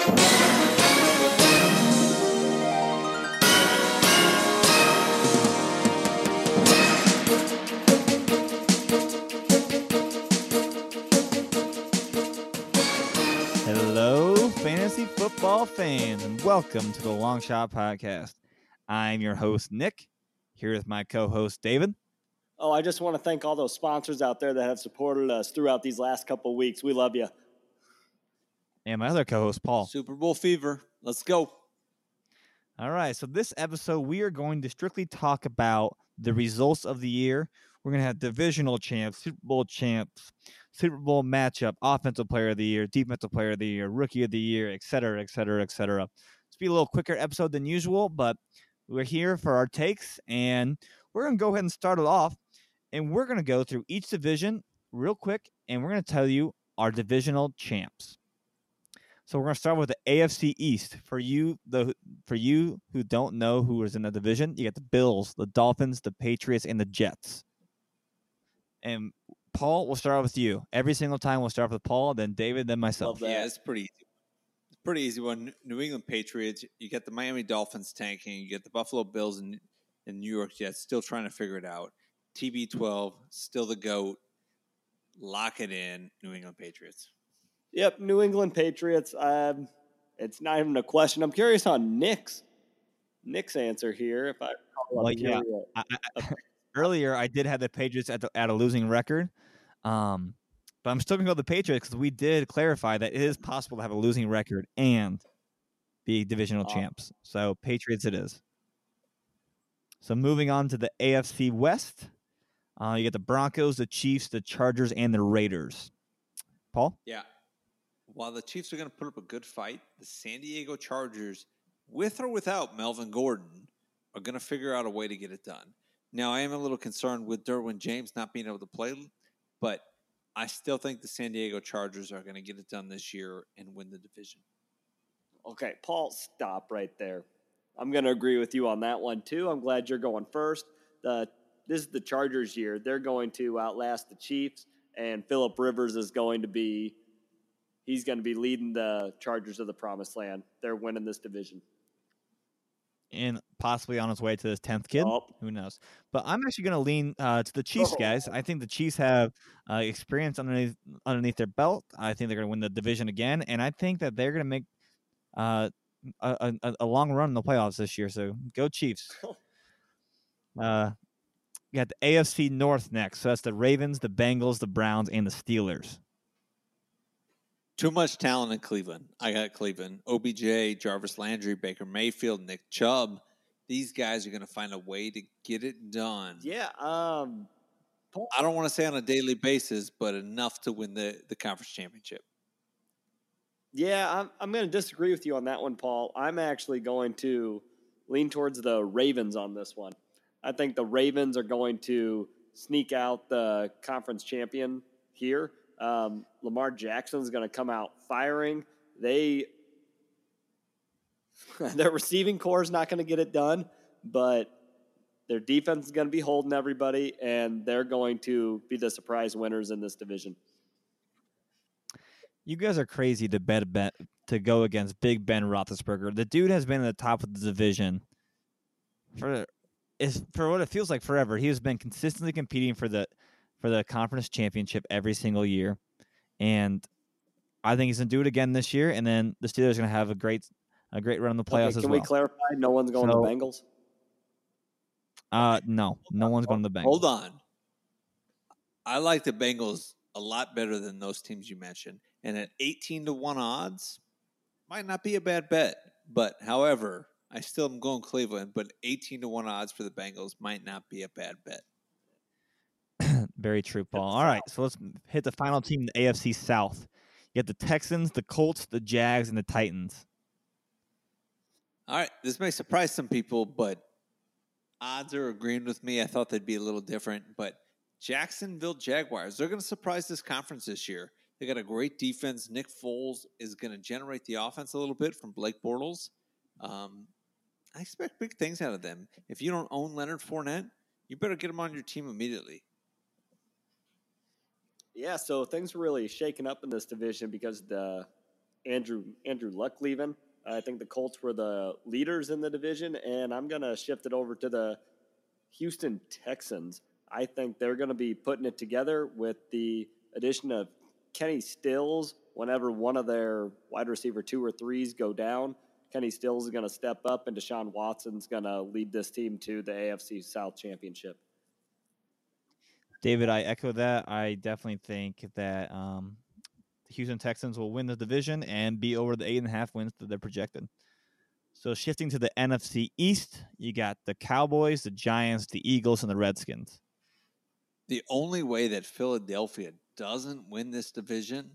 Hello, fantasy football fans, and welcome to the Long Shot Podcast. I'm your host, Nick, here with my co host, David. Oh, I just want to thank all those sponsors out there that have supported us throughout these last couple weeks. We love you. And my other co host, Paul. Super Bowl fever. Let's go. All right, so this episode, we are going to strictly talk about the results of the year. We're going to have divisional champs, Super Bowl champs, Super Bowl matchup, offensive player of the year, defensive player of the year, rookie of the year, et cetera, et cetera, et cetera. It's be a little quicker episode than usual, but we're here for our takes, and we're going to go ahead and start it off. And we're going to go through each division real quick, and we're going to tell you our divisional champs. So we're going to start with the AFC East. For you, the for you who don't know who is in the division, you got the Bills, the Dolphins, the Patriots, and the Jets. And Paul, we'll start with you. Every single time we'll start with Paul, then David, then myself. Yeah, it's pretty easy. It's pretty easy one. New England Patriots. You get the Miami Dolphins tanking. You get the Buffalo Bills and, and New York Jets still trying to figure it out. TB12 still the goat. Lock it in. New England Patriots. Yep, New England Patriots. Um, it's not even a question. I'm curious on Nick's Nick's answer here. If I Well, I'm yeah. curious. I, I, earlier, I did have the Patriots at, the, at a losing record, um, but I'm still going to go the Patriots because we did clarify that it is possible to have a losing record and be divisional Awesome. champs. So Patriots it is. So moving on to the AFC West, uh, you get the Broncos, the Chiefs, the Chargers, and the Raiders. Paul, Yeah. While the Chiefs are going to put up a good fight, the San Diego Chargers, with or without Melvin Gordon, are going to figure out a way to get it done. Now, I am a little concerned with Derwin James not being able to play, but I still think the San Diego Chargers are going to get it done this year and win the division. Okay, Paul, stop right there. I'm going to agree with you on that one too. I'm glad you're going first. The this is the Chargers year. They're going to outlast the Chiefs, and Philip Rivers is going to be he's going to be leading the Chargers of the promised land. They're winning this division. and possibly on his way to his tenth kid. Oh. Who knows? But I'm actually going to lean uh, to the Chiefs, guys. I think the Chiefs have uh, experience underneath underneath their belt. I think they're going to win the division again, and I think that they're going to make uh, a, a, a long run in the playoffs this year. So go Chiefs. uh, you got the AFC North next. So that's the Ravens, the Bengals, the Browns, and the Steelers. Too much talent in Cleveland. I got Cleveland. OBJ, Jarvis Landry, Baker Mayfield, Nick Chubb. These guys are going to find a way to get it done. Yeah, um, I don't want to say on a daily basis, but enough to win the, the conference championship. Yeah, I'm, I'm going to disagree with you on that one, Paul. I'm actually going to lean towards the Ravens on this one. I think the Ravens are going to sneak out the conference champion here. Um, Lamar Jackson's going to come out firing. They their receiving corps is not going to get it done, but their defense is going to be holding everybody, and they're going to be the surprise winners in this division. You guys are crazy to bet, bet to go against Big Ben Roethlisberger. The dude has been at the top of the division for is for what it feels like forever. He has been consistently competing for the for the conference championship every single year, and I think he's gonna do it again this year. And then the Steelers are gonna have a great a great run in the playoffs Okay, as can we clarify? No one's going So- to Bengals. uh, no, no one's going to the Bengals. Hold on. I like the Bengals a lot better than those teams you mentioned. And at 18 to 1 odds, might not be a bad bet. But however, I still am going Cleveland, but 18 to 1 odds for the Bengals might not be a bad bet. Very true, Paul. All right, so let's hit the final team, the AFC South. You got the Texans, the Colts, the Jags, and the Titans. All right, this may surprise some people, but odds are agreeing with me. I thought they'd be a little different, but Jacksonville Jaguars, they're going to surprise this conference this year. They got a great defense. Nick Foles is going to generate the offense a little bit from Blake Bortles. Um, I expect big things out of them. If you don't own Leonard Fournette, you better get him on your team immediately. Yeah, so things were really shaken up in this division because the Andrew Andrew Luck leaving. I think the Colts were the leaders in the division, and I'm to shift it over to the Houston Texans. I think they're to be putting it together with the addition of Kenny Stills. Whenever one of their wide receiver two or threes go down, Kenny Stills is to step up, and Deshaun Watson's to lead this team to the AFC South Championship. David, I echo that. I definitely think that um, the Houston Texans will win the division and be over the eight and a half wins that they're projected. So shifting to the NFC East, you got the Cowboys, the Giants, the Eagles, and the Redskins. The only way that Philadelphia doesn't win this division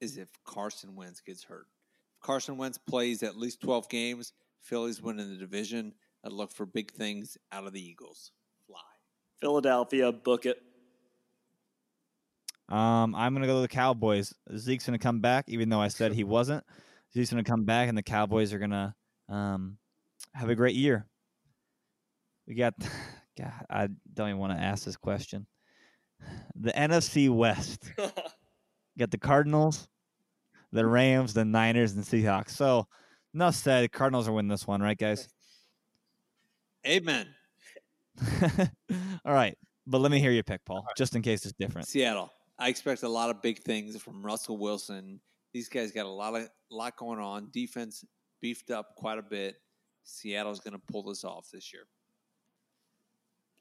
is if Carson Wentz gets hurt. If Carson Wentz plays at least 12 games, Philly's winning the division. I'd look for big things out of the Eagles. Fly. Philadelphia, book it. Um, I'm gonna go to the Cowboys. Zeke's gonna come back, even though I said he wasn't. Zeke's gonna come back, and the Cowboys are gonna um, have a great year. We got, God, I don't even want to ask this question. The NFC West. got the Cardinals, the Rams, the Niners, and Seahawks. So, enough said. Cardinals are winning this one, right, guys? Amen. All right, but let me hear your pick, Paul, just in case it's different. Seattle. I expect a lot of big things from Russell Wilson. These guys got a lot of lot going on. Defense beefed up quite a bit. Seattle's going to pull this off this year.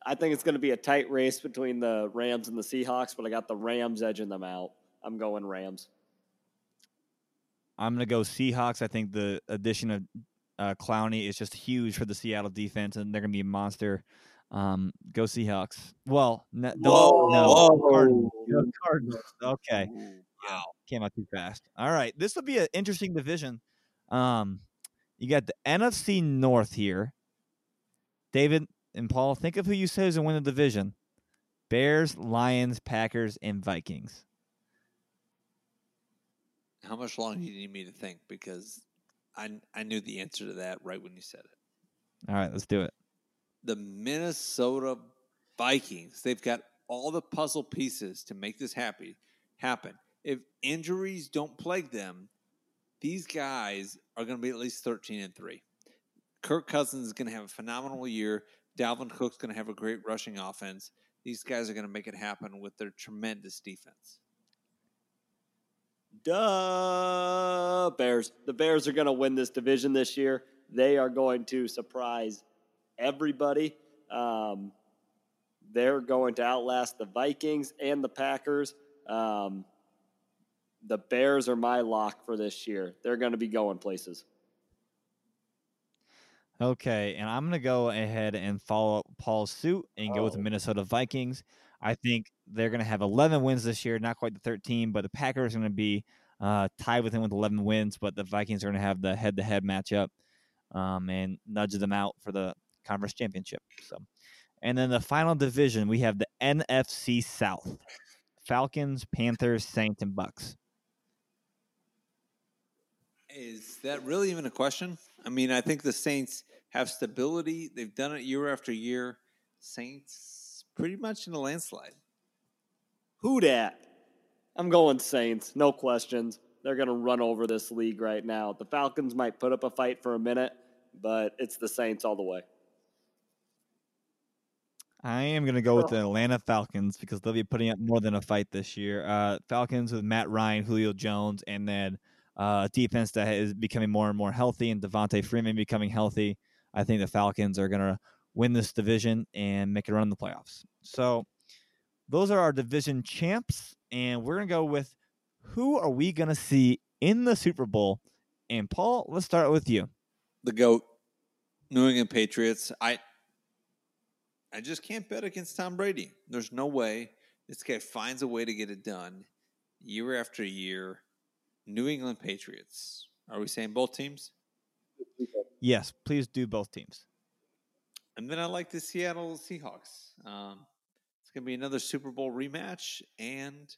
I think it's going to be a tight race between the Rams and the Seahawks, but I got the Rams edging them out. I'm going Rams. I'm going to go Seahawks. I think the addition of uh, Clowney is just huge for the Seattle defense, and they're going to be a monster. Um, go Seahawks. Well, no, Whoa. no Cardinals. Cardinals. Okay, Wow. came out too fast. All right, this will be an interesting division. Um, you got the NFC North here. David and Paul, think of who you say is going to win the division: Bears, Lions, Packers, and Vikings. How much longer do you need me to think? Because I I knew the answer to that right when you said it. All right, let's do it. The Minnesota Vikings. They've got all the puzzle pieces to make this happy happen. If injuries don't plague them, these guys are going to be at least 13 and 3. Kirk Cousins is going to have a phenomenal year. Dalvin Cook's going to have a great rushing offense. These guys are going to make it happen with their tremendous defense. Duh, Bears. The Bears are going to win this division this year. They are going to surprise everybody. Um, they're going to outlast the Vikings and the Packers. Um, the Bears are my lock for this year. They're going to be going places. Okay, and I'm going to go ahead and follow up Paul's suit and go with the Oh. Minnesota Vikings. I think they're going to have 11 wins this year, not quite the 13, but the Packers are going to be uh, tied with them with 11 wins, but the Vikings are going to have the head-to-head matchup um, and nudge them out for the conference championship. So, and then the final division, we have the NFC South: Falcons, Panthers, Saints, and Bucks. Is that really even a question? I mean, I think the Saints have stability. They've done it year after year. Saints pretty much in a landslide. Who dat? I'm going Saints, no questions. They're going to run over this league right now. The Falcons might put up a fight for a minute, but it's the Saints all the way. I am going to go with the Atlanta Falcons because they'll be putting up more than a fight this year. Uh, Falcons with Matt Ryan, Julio Jones, and then uh, defense that is becoming more and more healthy, and Devonta Freeman becoming healthy. I think the Falcons are going to win this division and make a run in the playoffs. So those are our division champs, and we're going to go with who are we going to see in the Super Bowl? And Paul, let's start with you. The GOAT, New England Patriots. I I just can't bet against Tom Brady. There's no way. This guy finds a way to get it done year after year. New England Patriots. Are we saying both teams? Yes, please do both teams. And then I like the Seattle Seahawks. Um, it's going to be another Super Bowl rematch, and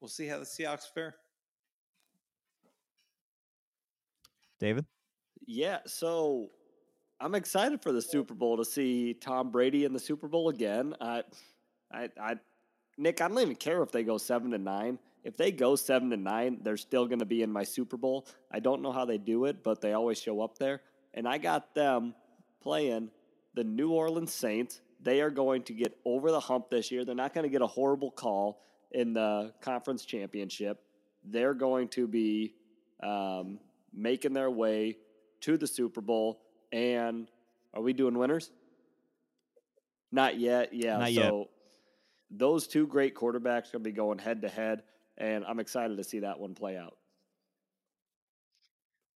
we'll see how the Seahawks fare. David? Yeah, so I'm excited for the Super Bowl to see Tom Brady in the Super Bowl again. I, I, I, Nick, I don't even care if they go seven to nine. If they go seven to nine, they're still going to be in my Super Bowl. I don't know how they do it, but they always show up there. And I got them playing the New Orleans Saints. They are going to get over the hump this year. They're not going to get a horrible call in the conference championship. They're going to be um, making their way to the Super Bowl. And are we doing winners? Not yet. Yeah. Not so yet. those two great quarterbacks are going to be going head to head, and I'm excited to see that one play out.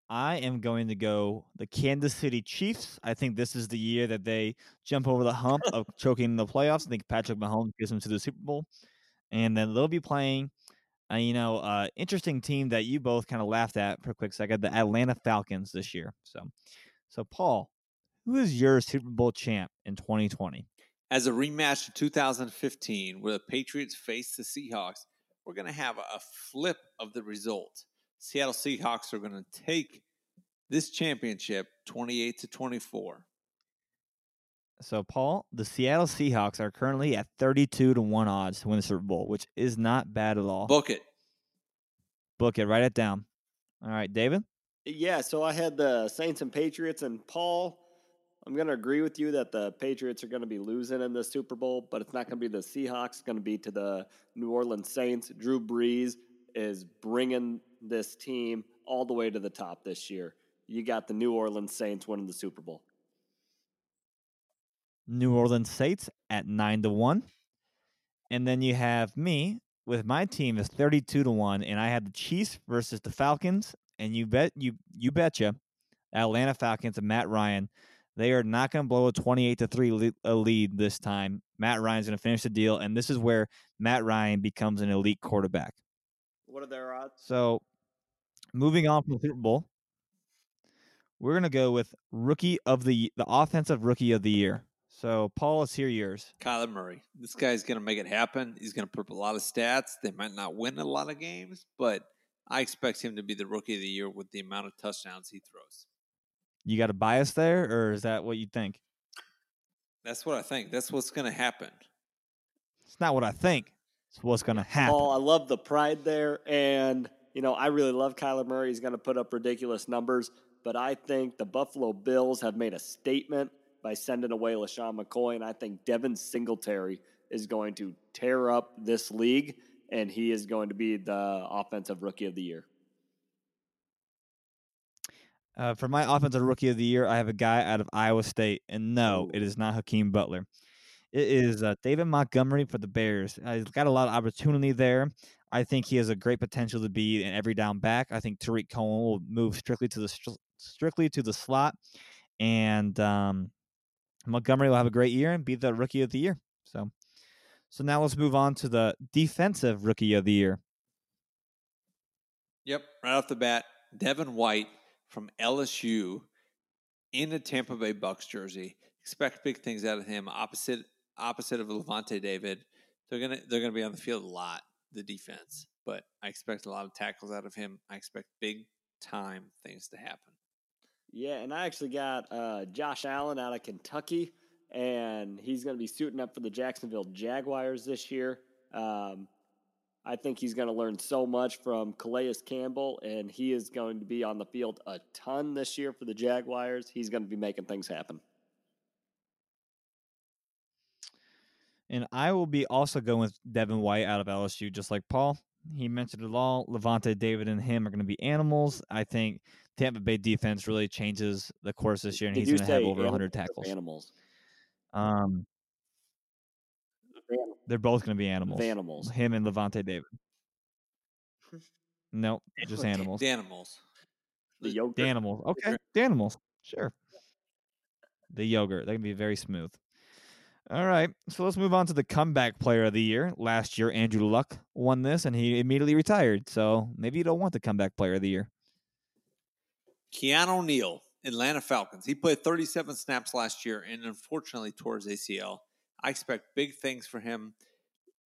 I am going to go the Kansas City Chiefs. I think this is the year that they jump over the hump of choking the playoffs. I think Patrick Mahomes gets them to the Super Bowl, and then they'll be playing. Uh, you know, uh, interesting team that you both kind of laughed at for a quick second, the Atlanta Falcons this year. So, so Paul, who is your Super Bowl champ in 2020? As a rematch of 2015, where the Patriots face the Seahawks, we're going to have a flip of the result. Seattle Seahawks are going to take this championship 28 to 24. So, Paul, the Seattle Seahawks are currently at 32 to 1 odds to win the Super Bowl, which is not bad at all. Book it. Book it, write it down. All right, David? Yeah, so I had the Saints and Patriots, and Paul, I'm going to agree with you that the Patriots are going to be losing in the Super Bowl, but it's not going to be the Seahawks. It's going to be to the New Orleans Saints. Drew Brees is bringing this team all the way to the top this year. You got the New Orleans Saints winning the Super Bowl. New Orleans Saints at 9 to 1. And then you have me with my team is 32 to 1 and I have the Chiefs versus the Falcons and you bet you you betcha Atlanta Falcons and Matt Ryan they are not going to blow a 28 to 3 a lead this time. Matt Ryan's going to finish the deal and this is where Matt Ryan becomes an elite quarterback. What are their odds? So, moving on from the Super Bowl, we're going to go with rookie of the the offensive rookie of the year. So, Paul, let's hear yours. Kyler Murray. This guy's going to make it happen. He's going to put up a lot of stats. They might not win a lot of games, but I expect him to be the rookie of the year with the amount of touchdowns he throws. You got a bias there, or is that what you think? That's what I think. That's what's going to happen. It's not what I think. It's what's going to happen. Paul, I love the pride there. And, you know, I really love Kyler Murray. He's going to put up ridiculous numbers. But I think the Buffalo Bills have made a statement by sending away LeSean McCoy. And I think Devin Singletary is going to tear up this league. And he is going to be the offensive rookie of the year. Uh, for my offensive rookie of the year, I have a guy out of Iowa State, and no, it is not Hakeem Butler. It is uh, David Montgomery for the Bears. Uh, he's got a lot of opportunity there. I think he has a great potential to be an every down back. I think Tarik Cohen will move strictly to the str- strictly to the slot, and um, Montgomery will have a great year and be the rookie of the year. So, so now let's move on to the defensive rookie of the year. Yep, right off the bat, Devin White from LSU in a Tampa Bay Bucks jersey. Expect big things out of him. Opposite opposite of Lavonte David. They're gonna they're gonna be on the field a lot, the defense. But I expect a lot of tackles out of him. I expect big time things to happen. Yeah, and I actually got uh, Josh Allen out of Kentucky, and he's going to be suiting up for the Jacksonville Jaguars this year. Um, I think he's going to learn so much from Calais Campbell, and he is going to be on the field a ton this year for the Jaguars. He's going to be making things happen. And I will be also going with Devin White out of LSU, just like Paul. He mentioned it all. Lavonte David and him are going to be animals. I think Tampa Bay defense really changes the course this year, and Did he's going to have over 100 tackles. Animals. Um, they're both going to be animals. Animals. Him and Lavonte David. No, just animals. Animals. The yogurt. The animals. Okay, the animals. Sure. The yogurt. They can be very smooth. All right, so let's move on to the comeback player of the year. Last year, Andrew Luck won this, and he immediately retired. So maybe you don't want the comeback player of the year. Keanu Neal, Atlanta Falcons. He played 37 snaps last year and unfortunately tore his ACL. I expect big things for him.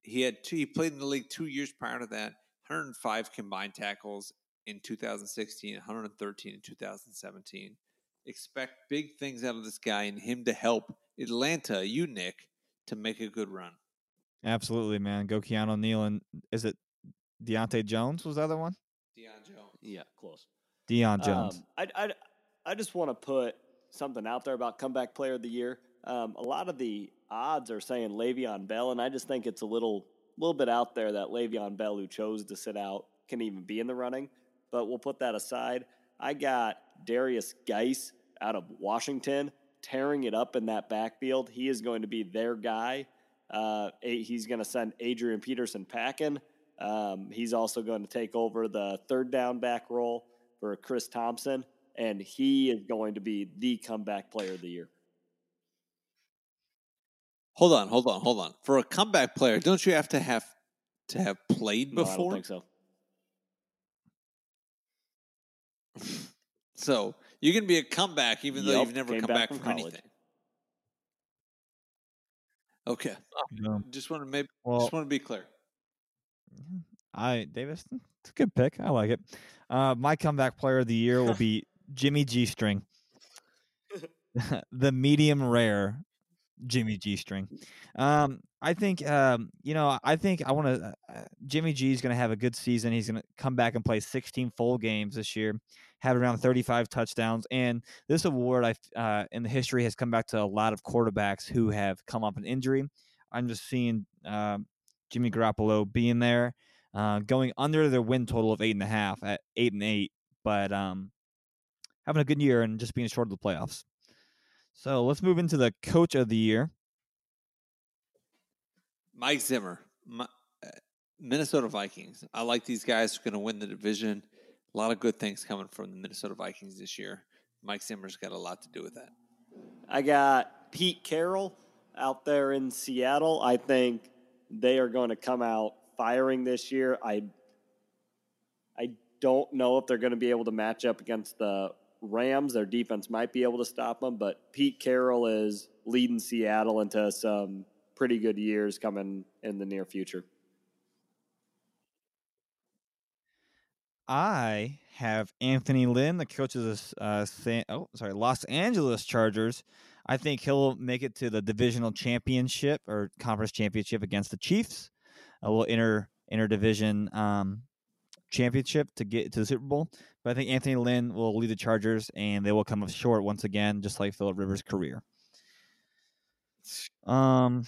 He had two, he played in the league two years prior to that, 105 combined tackles in 2016, 113 in 2017. Expect big things out of this guy and him to help Atlanta, you Nick, to make a good run. Absolutely, man. Go Keanu Neal, and is it Deontay Jones was the other one. Deion Jones. Yeah, close. Deion Jones. Um, I, I, I just want to put something out there about comeback player of the year. Um, a lot of the odds are saying Le'Veon Bell, and I just think it's a little little bit out there that Le'Veon Bell, who chose to sit out, can even be in the running. But we'll put that aside. I got Derrius Guice out of Washington tearing it up in that backfield. He is going to be their guy. Uh, he's going to send Adrian Peterson packing. Um, he's also going to take over the third down back role for Chris Thompson, and he is going to be the comeback player of the year. Hold on, hold on, hold on. For a comeback player, don't you have to have to have played No, I before? don't think so. So you can be a comeback even though you've never come back back, from from, anything. Okay, Um, just want to maybe well, just want to be clear. I Davis, it's a good pick. I like it. Uh, my comeback player of the year will be Jimmy G String, the medium rare Jimmy G String. Um, I think um, you know, I think I want to. Uh, Jimmy G is going to have a good season. He's going to come back and play 16 full games this year, have around 35 touchdowns, and this award, I uh, in the history has come back to a lot of quarterbacks who have come up an injury. I'm just seeing uh, Jimmy Garoppolo being there, uh, going under their win total of eight and a half at eight and eight, but um, having a good year and just being short of the playoffs. So let's move into the coach of the year. Mike Zimmer, Mi- uh, Minnesota Vikings. I like these guys. Who're Going to win the division. A lot of good things coming from the Minnesota Vikings this year. Mike Zimmer's got a lot to do with that. I got Pete Carroll out there in Seattle. I think they are going to come out firing this year. I I don't know if they're going to be able to match up against the Rams. Their defense might be able to stop them, but Pete Carroll is leading Seattle into some pretty good years coming in the near future. I have Anthony Lynn, the coach of the uh, San, oh sorry Los Angeles Chargers. I think he'll make it to the divisional championship or conference championship against the Chiefs. A little inter interdivision um, championship to get to the Super Bowl. But I think Anthony Lynn will lead the Chargers, and they will come up short once again, just like Philip Rivers' career. Um.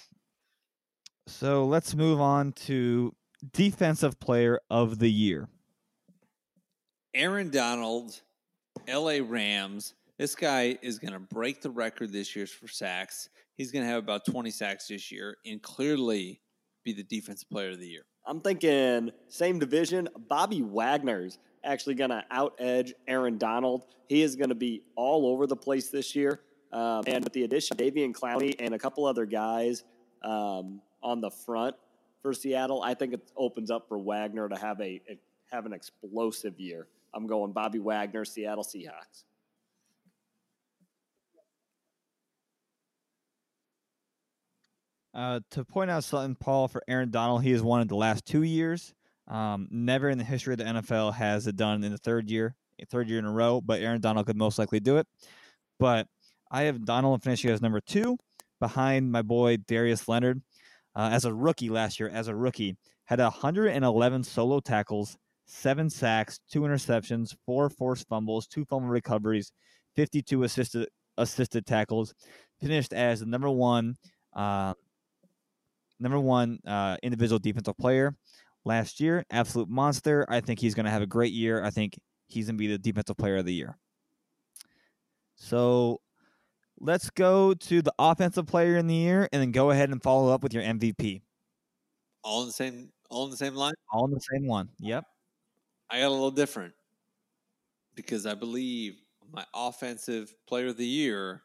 So let's move on to defensive player of the year. Aaron Donald, L.A. Rams. This guy is going to break the record this year for sacks. He's going to have about 20 sacks this year and clearly be the defensive player of the year. I'm thinking same division. Bobby Wagner's actually going to out edge Aaron Donald. He is going to be all over the place this year. Um, and with the addition of Davian Clowney and a couple other guys um, on the front for Seattle, I think it opens up for Wagner to have a, a have an explosive year. I'm going Bobby Wagner, Seattle Seahawks. Uh, to point out something, Paul, for Aaron Donald, he has won it the last two years. Um, never in the history of the NFL has it done in the third year, third year in a row. But Aaron Donald could most likely do it. But I have Donald finishing as number two, behind my boy Darius Leonard. Uh, as a rookie last year, as a rookie, had 111 solo tackles, seven sacks, two interceptions, four forced fumbles, two fumble recoveries, 52 assisted assisted tackles. Finished as the number one. Uh, number one uh, individual defensive player last year. Absolute monster. I think he's going to have a great year. I think he's going to be the defensive player of the year. So let's go to the offensive player in the year and then go ahead and follow up with your MVP. All in the same all in the same line? All in the same one. Yep. I got a little different because I believe my offensive player of the year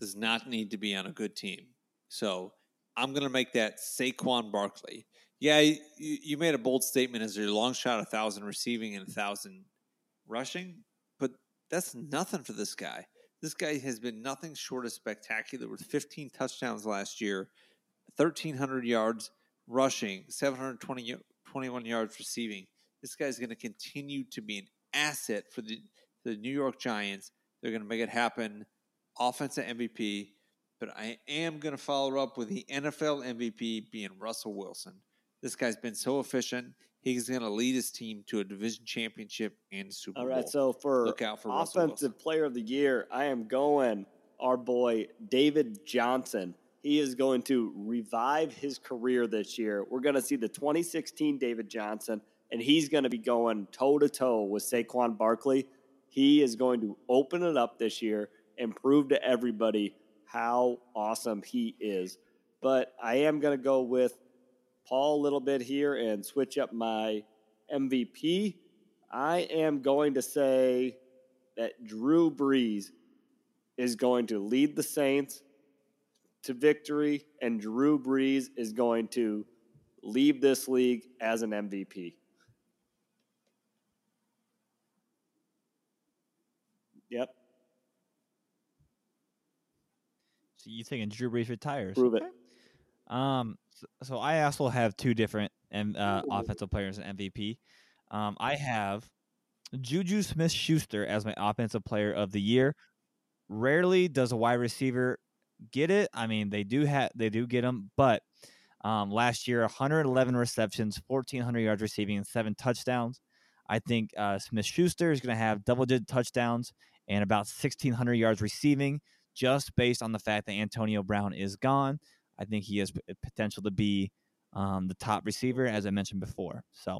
does not need to be on a good team. So I'm going to make that Saquon Barkley. Yeah, you, you made a bold statement as your long shot, a thousand receiving and a thousand rushing, but that's nothing for this guy. This guy has been nothing short of spectacular with 15 touchdowns last year, 1,300 yards rushing, 721 yards receiving. This guy's going to continue to be an asset for the, the New York Giants. They're going to make it happen. Offensive MVP, but I am going to follow up with the NFL MVP being Russell Wilson. This guy's been so efficient. He's going to lead his team to a division championship and Super All Bowl. right, so for Look out for offensive player of the year, I am going our boy David Johnson. He is going to revive his career this year. We're going to see the 2016 David Johnson, and he's going to be going toe to toe with Saquon Barkley. He is going to open it up this year and prove to everybody how awesome he is. But I am going to go with Paul a little bit here and switch up my MVP. I am going to say that Drew Brees is going to lead the Saints to victory, and Drew Brees is going to leave this league as an MVP. Yep, So you thinking Drew Brees retires? prove it. Um, so, so I also have two different M- uh, offensive players in MVP. Um, I have Juju Smith Schuster as my offensive player of the year. Rarely does a wide receiver get it. I mean, they do have they do get them, but um, last year 111 receptions, 1400 yards receiving, and seven touchdowns. I think uh, Smith Schuster is going to have double digit touchdowns and about 1600 yards receiving, just based on the fact that Antonio Brown is gone. I think he has potential to be um, the top receiver, as I mentioned before. So,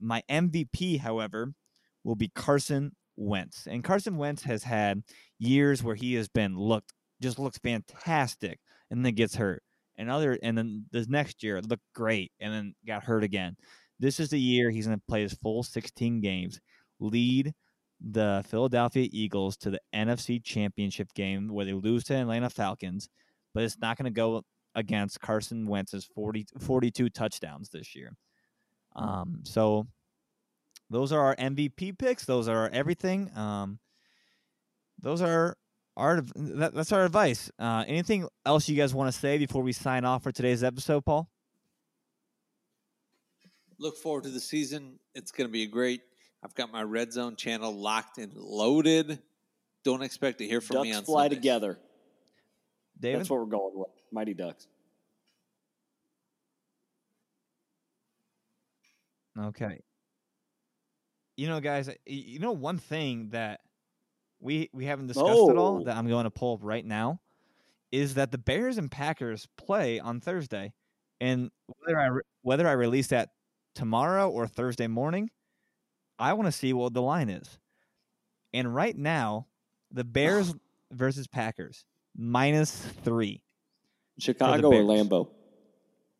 my MVP, however, will be Carson Wentz, and Carson Wentz has had years where he has been looked just looks fantastic, and then gets hurt, and other, and then this next year looked great, and then got hurt again. This is the year he's going to play his full 16 games, lead the Philadelphia Eagles to the NFC Championship game where they lose to Atlanta Falcons, but it's not going to go against Carson Wentz's 40, 42 touchdowns this year. Um, so those are our MVP picks. Those are everything. Um, those are our that, that's our advice. Uh, anything else you guys want to say before we sign off for today's episode, Paul? Look forward to the season. It's going to be a great. I've got my Red Zone channel locked and loaded. Don't expect to hear from me Ducks on fly Sundays. together. David? That's what we're going with. Mighty Ducks. Okay. You know, guys, you know one thing that we we haven't discussed at all Oh. that I'm going to pull up right now is that the Bears and Packers play on Thursday, and whether I re- whether I release that tomorrow or Thursday morning, I want to see what the line is. And right now, the Bears versus Packers minus three. Chicago or Bears. Lambeau?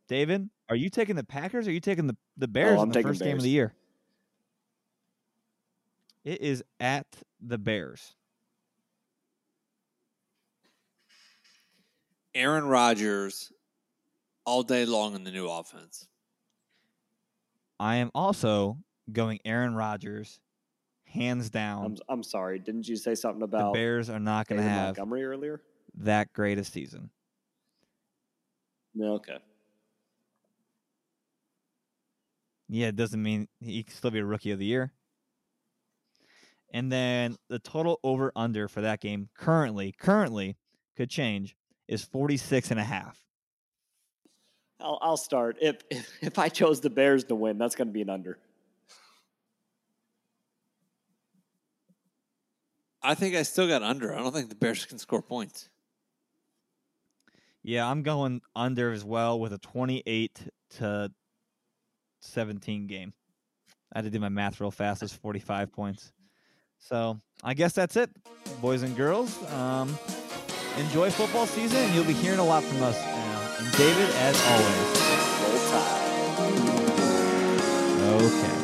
David, are you taking the Packers or are you taking the, the oh, Bears Oh, in the taking first game of the year? It is at the Bears. Aaron Rodgers all day long in the new offense. I am also going Aaron Rodgers, hands down. I'm, I'm sorry. Didn't you say something about the Bears are not going to have Montgomery earlier? that great a season. No, okay. Yeah, it doesn't mean he can still be a rookie of the year. And then the total over under for that game currently, currently could change, is 46 and a half. I'll, I'll start. If, if if I chose the Bears to win, that's going to be an under. I think I still got under. I don't think the Bears can score points. Yeah, I'm going under as well with a 28 to 17 game. I had to do my math real fast. It's 45 points. So I guess that's it, boys and girls. Um, enjoy football season, and you'll be hearing a lot from us. Uh, and David, as always. Roll Tide.